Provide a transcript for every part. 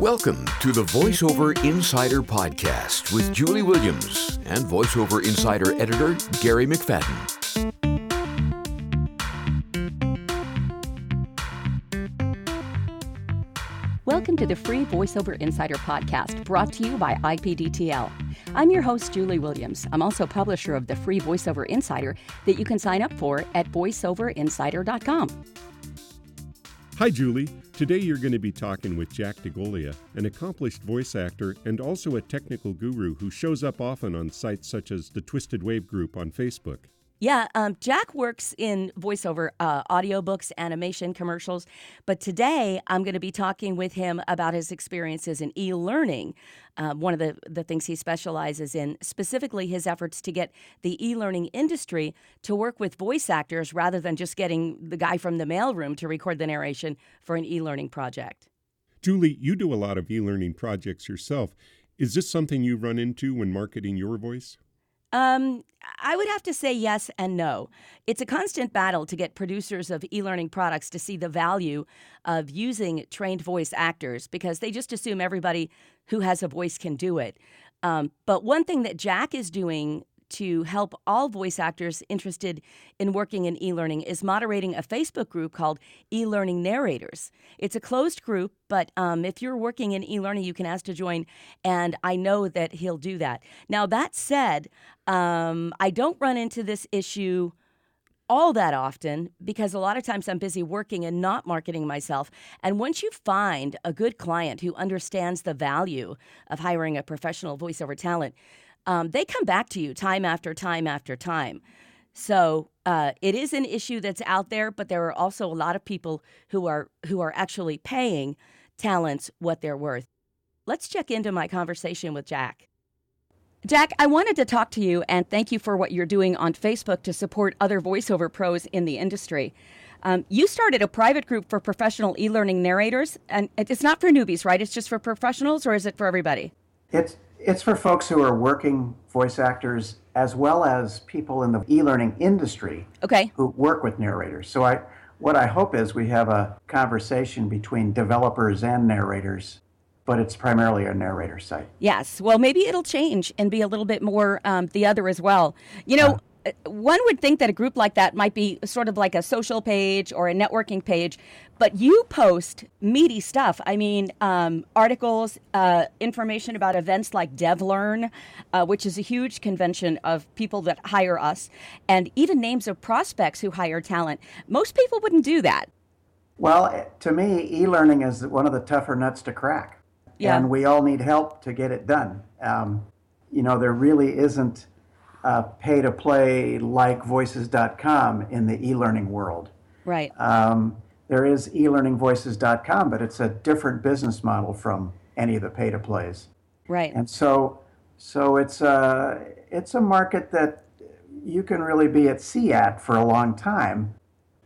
Welcome to the VoiceOver Insider Podcast with Julie Williams and VoiceOver Insider editor Gary McFadden. Welcome to the free VoiceOver Insider Podcast brought to you by IPDTL. I'm your host, Julie Williams. I'm also publisher of the free VoiceOver Insider that you can sign up for at voiceoverinsider.com. Hi, Julie. Today you're going to be talking with Jack de Golia, an accomplished voice actor and also a technical guru who shows up often on sites such as the TwistedWave Group on Facebook. Yeah, um, Jack works in voiceover, uh, audiobooks, animation, commercials. But today I'm going to be talking with him about his experiences in e learning. Um, one of the, the things he specializes in, specifically his efforts to get the e learning industry to work with voice actors rather than just getting the guy from the mailroom to record the narration for an e learning project. Julie, you do a lot of e learning projects yourself. Is this something you run into when marketing your voice? Um, I would have to say yes and no. It's a constant battle to get producers of e learning products to see the value of using trained voice actors because they just assume everybody who has a voice can do it. Um, but one thing that Jack is doing to help all voice actors interested in working in e learning is moderating a Facebook group called E Learning Narrators. It's a closed group, but um, if you're working in e learning, you can ask to join, and I know that he'll do that. Now, that said, um, I don't run into this issue all that often because a lot of times I'm busy working and not marketing myself. And once you find a good client who understands the value of hiring a professional voiceover talent, um, they come back to you time after time after time. So uh, it is an issue that's out there, but there are also a lot of people who are who are actually paying talents what they're worth. Let's check into my conversation with Jack. Jack, I wanted to talk to you and thank you for what you're doing on Facebook to support other voiceover pros in the industry. Um, you started a private group for professional e learning narrators, and it's not for newbies, right? It's just for professionals, or is it for everybody? It's it's for folks who are working voice actors as well as people in the e-learning industry okay. who work with narrators. So I what I hope is we have a conversation between developers and narrators, but it's primarily a narrator site. Yes. Well, maybe it'll change and be a little bit more um, the other as well. You know, one would think that a group like that might be sort of like a social page or a networking page, but you post meaty stuff. I mean, um, articles, uh, information about events like DevLearn, uh, which is a huge convention of people that hire us, and even names of prospects who hire talent. Most people wouldn't do that. Well, to me, e learning is one of the tougher nuts to crack. Yeah. And we all need help to get it done. Um, you know, there really isn't uh, pay to play like voices.com in the e-learning world. Right. Um, there is elearningvoices.com, but it's a different business model from any of the pay to plays. Right. And so, so it's a it's a market that you can really be at sea at for a long time.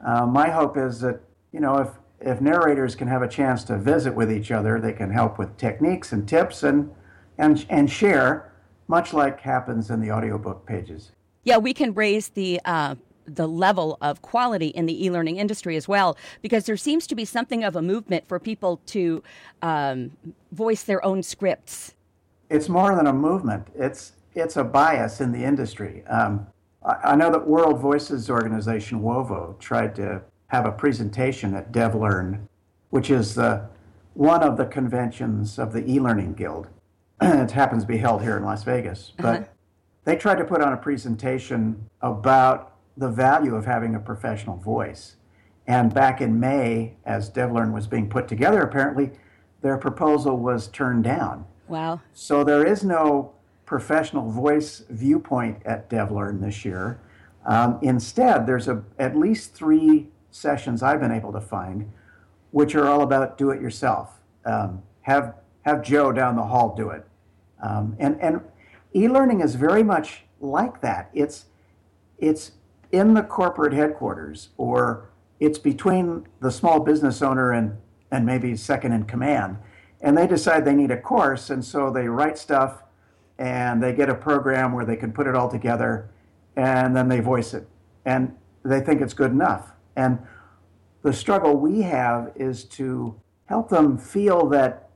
Uh, my hope is that you know if if narrators can have a chance to visit with each other, they can help with techniques and tips and and and share much like happens in the audiobook pages. Yeah, we can raise the uh, the level of quality in the e-learning industry as well, because there seems to be something of a movement for people to um, voice their own scripts. It's more than a movement; it's it's a bias in the industry. Um, I, I know that World Voices Organization WOVO tried to have a presentation at DevLearn, which is the one of the conventions of the e-learning guild it happens to be held here in Las Vegas. But uh-huh. they tried to put on a presentation about the value of having a professional voice. And back in May, as DevLearn was being put together, apparently their proposal was turned down. Wow. So there is no professional voice viewpoint at DevLearn this year. Um, instead, there's a, at least three sessions I've been able to find, which are all about do it yourself. Um, have have Joe down the hall do it. Um, and and e-learning is very much like that. It's it's in the corporate headquarters, or it's between the small business owner and and maybe second in command, and they decide they need a course, and so they write stuff, and they get a program where they can put it all together, and then they voice it, and they think it's good enough. And the struggle we have is to help them feel that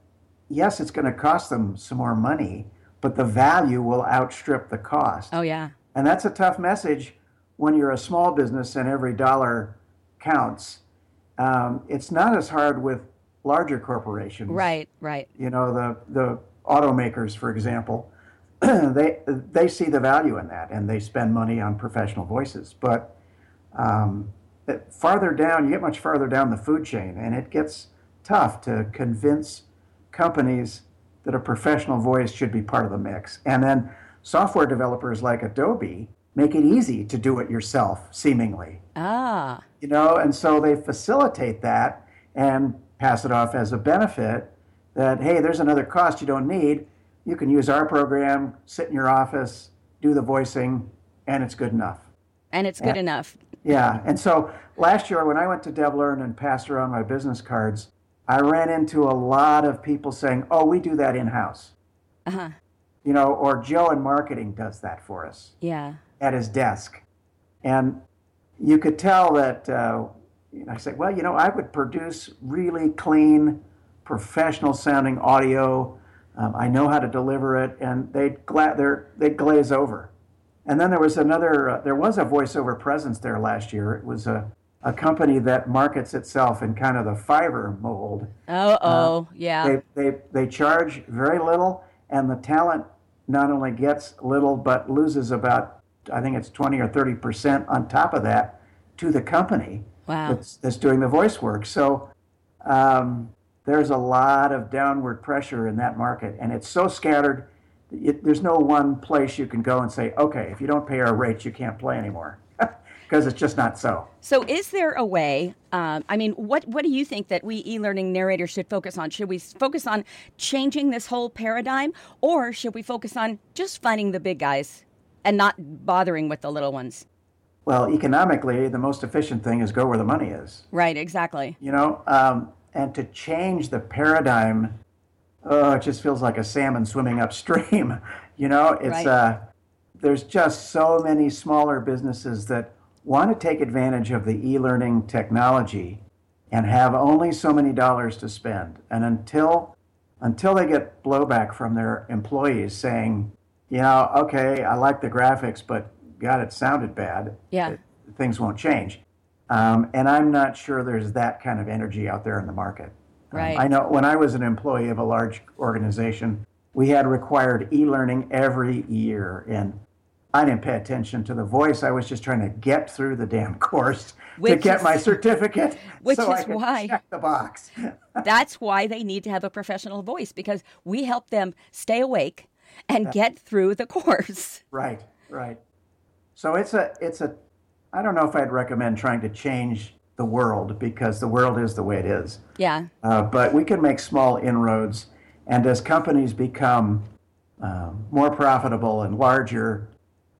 yes, it's going to cost them some more money, but the value will outstrip the cost. Oh, yeah. And that's a tough message when you're a small business and every dollar counts. Um, it's not as hard with larger corporations. Right, right. You know, the, the automakers, for example, they, they see the value in that and they spend money on professional voices. But um, farther down, you get much farther down the food chain, and it gets tough to convince companies that a professional voice should be part of the mix. And then software developers like Adobe make it easy to do it yourself, seemingly. Ah. You know, and so they facilitate that and pass it off as a benefit that, hey, there's another cost you don't need. You can use our program, sit in your office, do the voicing, and it's good enough. And it's good enough. Yeah. And so last year, when I went to DevLearn and passed around my business cards, I ran into a lot of people saying, oh, we do that in house. Uh huh. You know, or Joe in marketing does that for us Yeah. at his desk. And you could tell that, uh, you know, I said, well, you know, I would produce really clean, professional sounding audio. Um, I know how to deliver it. And they'd, gla- they'd glaze over. And then there was another, uh, there was a voiceover presence there last year. It was a, a company that markets itself in kind of the Fiverr mold. Oh, oh, yeah. They, they, they charge very little, and the talent not only gets little, but loses about, I think it's 20 or 30% on top of that to the company Wow. that's, that's doing the voice work. So um, there's a lot of downward pressure in that market, and it's so scattered. It, there's no one place you can go and say, okay, if you don't pay our rates, you can't play anymore, because it's just not so. So, is there a way? Um, I mean, what what do you think that we e-learning narrators should focus on? Should we focus on changing this whole paradigm, or should we focus on just finding the big guys and not bothering with the little ones? Well, economically, the most efficient thing is go where the money is. Right. Exactly. you know um, and to change the paradigm oh it just feels like a salmon swimming upstream you know it's Right. uh, there's just so many smaller businesses that want to take advantage of the e-learning technology and have only so many dollars to spend and until until they get blowback from their employees saying you know okay i like the graphics but god it sounded bad Yeah. things won't change. Um, and I'm not sure there's that kind of energy out there in the market. Um, Right. I know when I was an employee of a large organization, we had required e learning every year. And I didn't pay attention to the voice. I was just trying to get through the damn course to get is- my certificate. which so I is why- check the box. That's why they need to have a professional voice because we help them stay awake and get through the course. Right, right. So it's a, it's a, I don't know if I'd recommend trying to change the world because the world is the way it is. Yeah. Uh, but we can make small inroads. And as companies become um, more profitable and larger,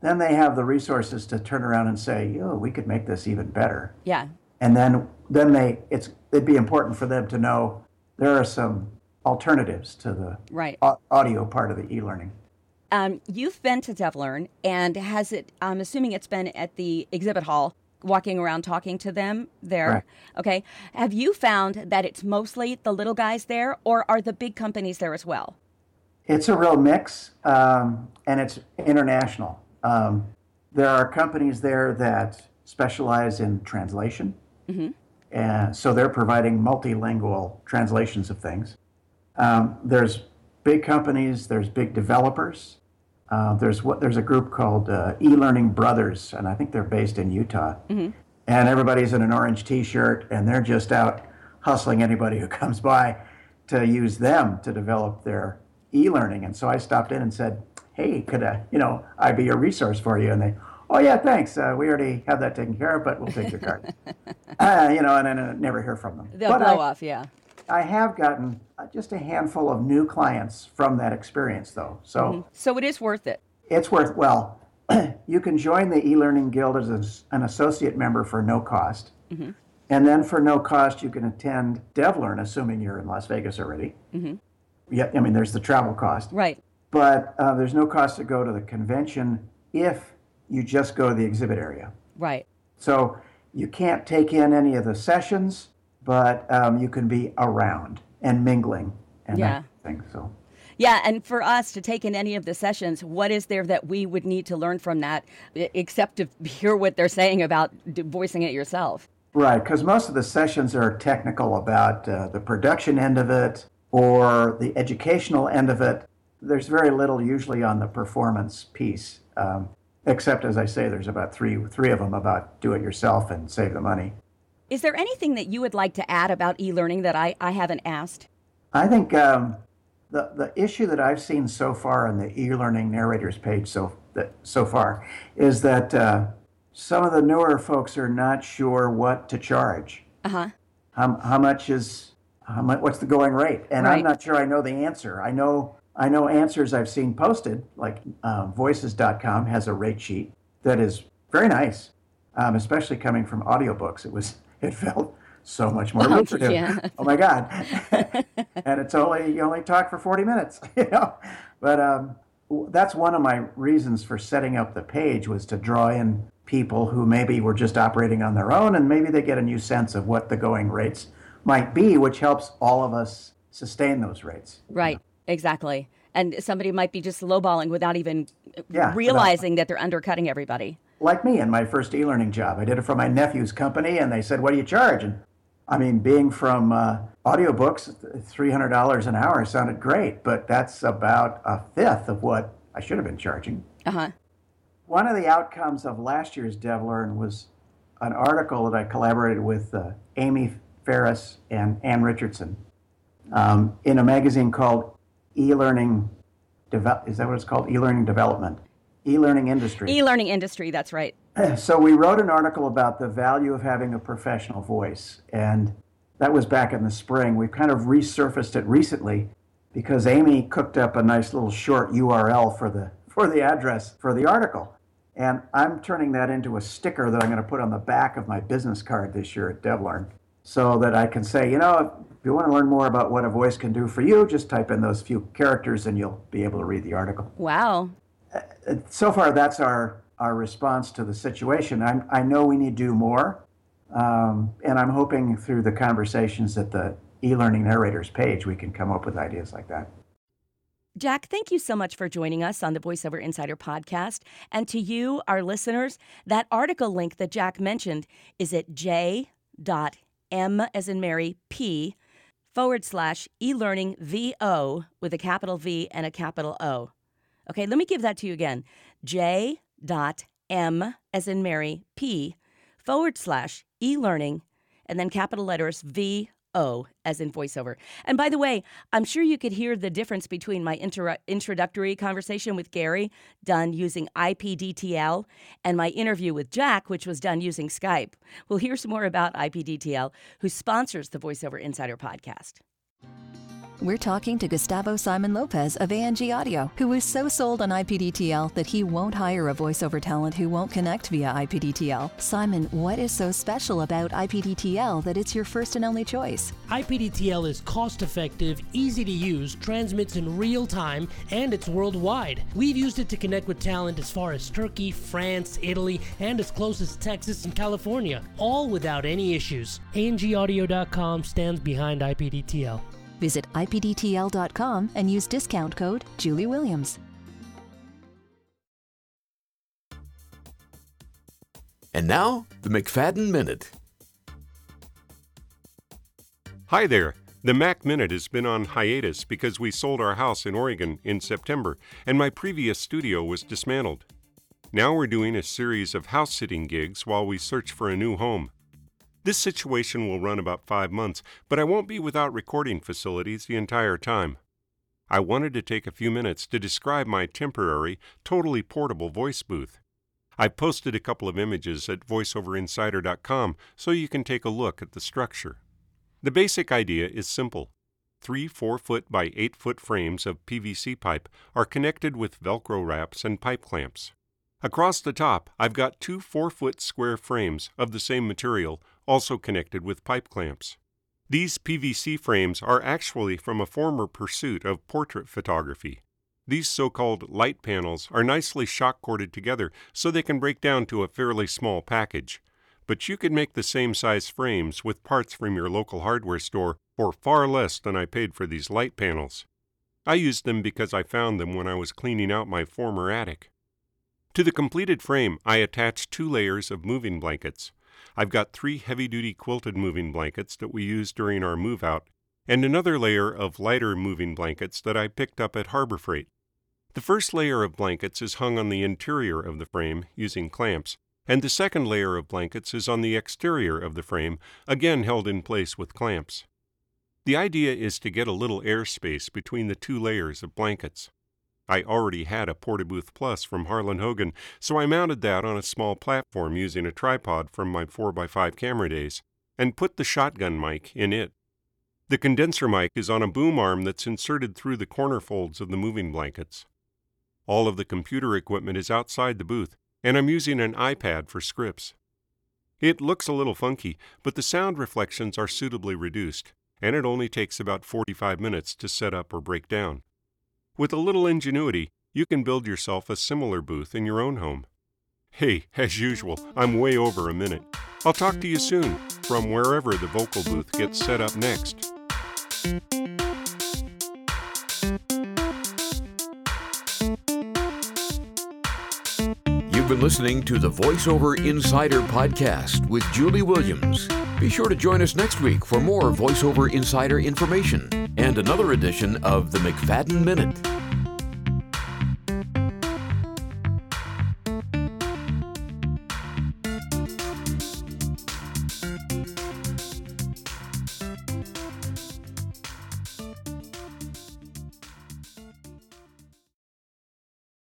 then they have the resources to turn around and say, "Oh, we could make this even better." Yeah. And then, then they, it's, it'd be important for them to know there are some alternatives to the Right. au- audio part of the e-learning. Um, you've been to DevLearn, and has it? I'm assuming it's been at the exhibit hall, walking around talking to them there. Right. Okay. Have you found that it's mostly the little guys there, or are the big companies there as well? It's a real mix, um, and it's international. Um, there are companies there that specialize in translation, and so they're providing multilingual translations of things. Um, there's big companies, there's big developers. Uh, there's what there's a group called uh, e-learning brothers, and I think they're based in Utah. And everybody's in an orange T-shirt, and they're just out hustling anybody who comes by to use them to develop their e-learning. And so I stopped in and said, "Hey, could I, you know, I be a resource for you?" And they, "Oh yeah, thanks. Uh, we already have that taken care of, but we'll take your card." uh, you know, and then I never hear from them. They'll but blow I, off. Yeah. I have gotten uh, just a handful of new clients from that experience, though. So So it is worth it. it's worth well. you can join the e-learning guild as an associate member for no cost, and then for no cost you can attend DevLearn, assuming you're in Las Vegas already. Yeah, I mean there's the travel cost, Right. But uh, there's no cost to go to the convention if you just go to the exhibit area. Right. So you can't take in any of the sessions, but um, you can be around and mingling, and Yeah. thing. So. Yeah, and for us to take in any of the sessions, what is there that we would need to learn from that, except to hear what they're saying about voicing it yourself? Right, because most of the sessions are technical about uh, the production end of it or the educational end of it. There's very little usually on the performance piece, um, except as I say, there's about three three of them about do it yourself and save the money. Is there anything that you would like to add about e-learning that I, I haven't asked? I think um, the the issue that I've seen so far on the e-learning narrators page so that so far is that uh, some of the newer folks are not sure what to charge. Uh huh. How how much is how much, what's the going rate? And right. I'm not sure I know the answer. I know I know answers I've seen posted, like uh, Voices.com has a rate sheet that is very nice, um, especially coming from audiobooks. It was it felt so much more lucrative. Yeah. oh my God. and it's only, you only talk for 40 minutes, you know? But um, that's one of my reasons for setting up the page was to draw in people who maybe were just operating on their own and maybe they get a new sense of what the going rates might be, which helps all of us sustain those rates. Right, you know? Exactly. And somebody might be just lowballing without even yeah, realizing without, that they're undercutting everybody. Like me in my first e learning job. I did it for my nephew's company and they said, What do you charge? And I mean, being from uh, audiobooks, $300 an hour sounded great, but that's about a fifth of what I should have been charging. Uh huh. One of the outcomes of last year's DevLearn was an article that I collaborated with uh, Amy Ferris and Ann Richardson um, in a magazine called E-Learning. Is that what it's called? E-Learning Development. E-learning industry. E-learning industry. That's right. So we wrote an article about the value of having a professional voice, and that was back in the spring. We've kind of resurfaced it recently because Amy cooked up a nice little short URL for the for the address for the article. And I'm turning that into a sticker that I'm going to put on the back of my business card this year at DevLearn so that I can say, you know, if you want to learn more about what a voice can do for you, just type in those few characters and you'll be able to read the article. Wow. Uh, so far, that's our, our response to the situation. I'm, I know we need to do more, um, and I'm hoping through the conversations at the e learning narrators page, we can come up with ideas like that. Jack, thank you so much for joining us on the VoiceOver Insider podcast. And to you, our listeners, that article link that Jack mentioned is at j.m as in Mary p forward slash e-learning VO with a capital V and a capital O. Okay, let me give that to you again. J dot M as in Mary P forward slash e-learning and then capital letters V O, as in voiceover. And by the way, I'm sure you could hear the difference between my inter- introductory conversation with Gary, done using IPDTL, and my interview with Jack, which was done using Skype. We'll hear some more about IPDTL, who sponsors the VoiceOver Insider podcast. We're talking to Gustavo Simon Lopez of ANG Audio, who is so sold on IPDTL that he won't hire a voiceover talent who won't connect via IPDTL. Simon, what is so special about IPDTL that it's your first and only choice? IPDTL is cost effective, easy to use, transmits in real time, and it's worldwide. We've used it to connect with talent as far as Turkey, France, Italy, and as close as Texas and California, all without any issues. ANGaudio.com stands behind IPDTL. Visit ipdtl.com and use discount code Julie Williams. And now, the McFadden Minute. Hi there. The Mac Minute has been on hiatus because we sold our house in Oregon in September and my previous studio was dismantled. Now we're doing a series of house sitting gigs while we search for a new home. This situation will run about five months, but I won't be without recording facilities the entire time. I wanted to take a few minutes to describe my temporary, totally portable voice booth. I've posted a couple of images at voiceoverinsider.com so you can take a look at the structure. The basic idea is simple. Three 4 foot by 8 foot frames of PVC pipe are connected with Velcro wraps and pipe clamps. Across the top, I've got two 4 foot square frames of the same material also connected with pipe clamps. These PVC frames are actually from a former pursuit of portrait photography. These so called light panels are nicely shock corded together so they can break down to a fairly small package. But you could make the same size frames with parts from your local hardware store for far less than I paid for these light panels. I used them because I found them when I was cleaning out my former attic. To the completed frame, I attached two layers of moving blankets. I've got three heavy duty quilted moving blankets that we used during our move out, and another layer of lighter moving blankets that I picked up at Harbor Freight. The first layer of blankets is hung on the interior of the frame using clamps, and the second layer of blankets is on the exterior of the frame, again held in place with clamps. The idea is to get a little air space between the two layers of blankets. I already had a Portabooth Plus from Harlan Hogan, so I mounted that on a small platform using a tripod from my 4x5 camera days, and put the shotgun mic in it. The condenser mic is on a boom arm that's inserted through the corner folds of the moving blankets. All of the computer equipment is outside the booth, and I'm using an iPad for scripts. It looks a little funky, but the sound reflections are suitably reduced, and it only takes about 45 minutes to set up or break down. With a little ingenuity, you can build yourself a similar booth in your own home. Hey, as usual, I'm way over a minute. I'll talk to you soon from wherever the vocal booth gets set up next. You've been listening to the VoiceOver Insider Podcast with Julie Williams. Be sure to join us next week for more VoiceOver Insider information and another edition of the McFadden Minute.